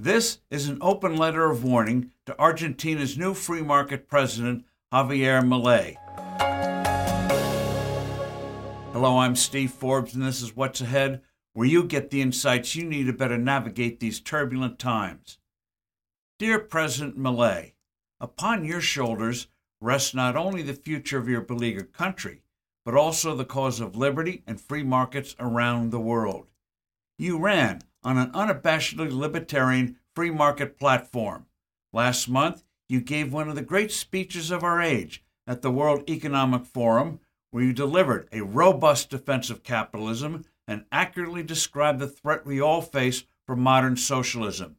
This is an open letter of warning to Argentina's new free market president, Javier Milei. Hello, I'm Steve Forbes, and this is What's Ahead, where you get the insights you need to better navigate these turbulent times. Dear President Milei, upon your shoulders rests not only the future of your beleaguered country, but also the cause of liberty and free markets around the world. You ran on an unabashedly libertarian free market platform. Last month, you gave one of the great speeches of our age at the World Economic Forum, where you delivered a robust defense of capitalism and accurately described the threat we all face from modern socialism.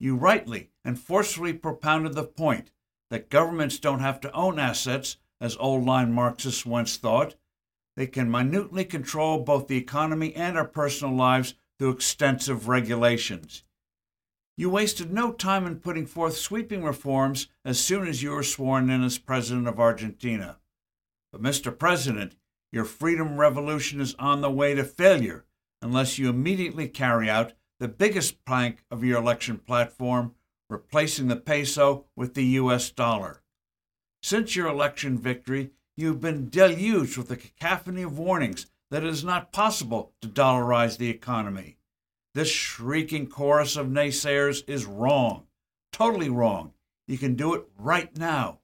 You rightly and forcefully propounded the point that governments don't have to own assets, as old line Marxists once thought. They can minutely control both the economy and our personal lives through extensive regulations. You wasted no time in putting forth sweeping reforms as soon as you were sworn in as President of Argentina. But, Mr. President, your freedom revolution is on the way to failure unless you immediately carry out the biggest plank of your election platform, replacing the peso with the U.S. dollar. Since your election victory, you've been deluged with a cacophony of warnings that it is not possible to dollarize the economy. This shrieking chorus of naysayers is wrong, totally wrong. You can do it right now.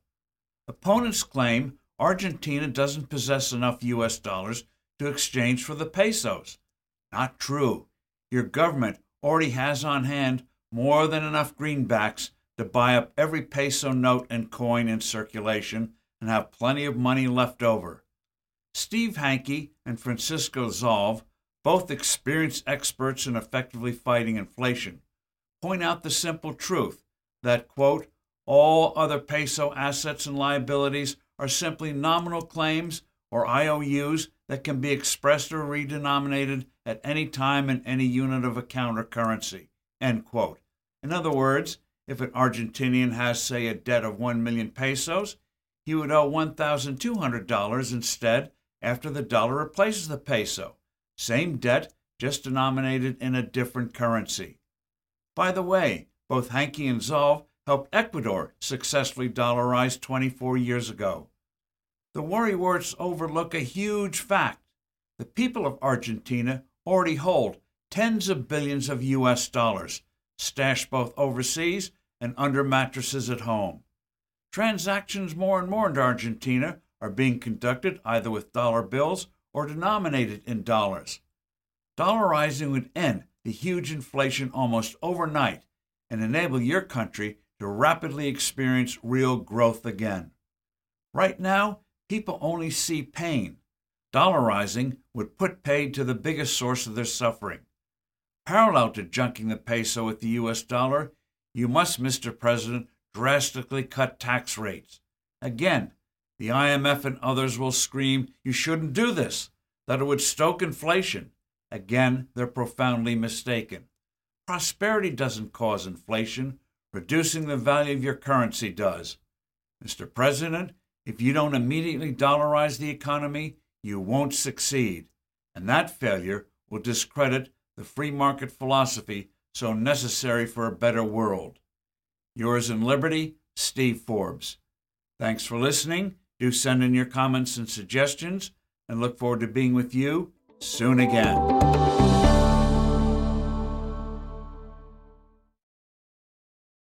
Opponents claim Argentina doesn't possess enough US dollars to exchange for the pesos. Not true. Your government already has on hand more than enough greenbacks to buy up every peso note and coin in circulation and have plenty of money left over. Steve Hanke and Francisco Zalve, both experienced experts in effectively fighting inflation, point out the simple truth that, quote, all other peso assets and liabilities are simply nominal claims or IOUs that can be expressed or redenominated at any time in any unit of account or currency. End quote. In other words, if an Argentinian has, say, a debt of 1 million pesos, he would owe $1,200 instead after the dollar replaces the peso. Same debt, just denominated in a different currency. By the way, both Hanke and Zalve helped Ecuador successfully dollarize 24 years ago. The worrywart overlook a huge fact. The people of Argentina already hold tens of billions of US dollars, stashed both overseas and under mattresses at home. Transactions more and more in Argentina are being conducted either with dollar bills or denominated in dollars. Dollarizing would end the huge inflation almost overnight and enable your country to rapidly experience real growth again. Right now, people only see pain. Dollarizing would put paid to the biggest source of their suffering. Parallel to junking the peso with the US dollar, you must, Mr. President, drastically cut tax rates. Again, the IMF and others will scream, You shouldn't do this, that it would stoke inflation. Again, they're profoundly mistaken. Prosperity doesn't cause inflation, reducing the value of your currency does. Mr. President, if you don't immediately dollarize the economy, you won't succeed. And that failure will discredit the free market philosophy so necessary for a better world. Yours in liberty, Steve Forbes. Thanks for listening do send in your comments and suggestions, and look forward to being with you soon again.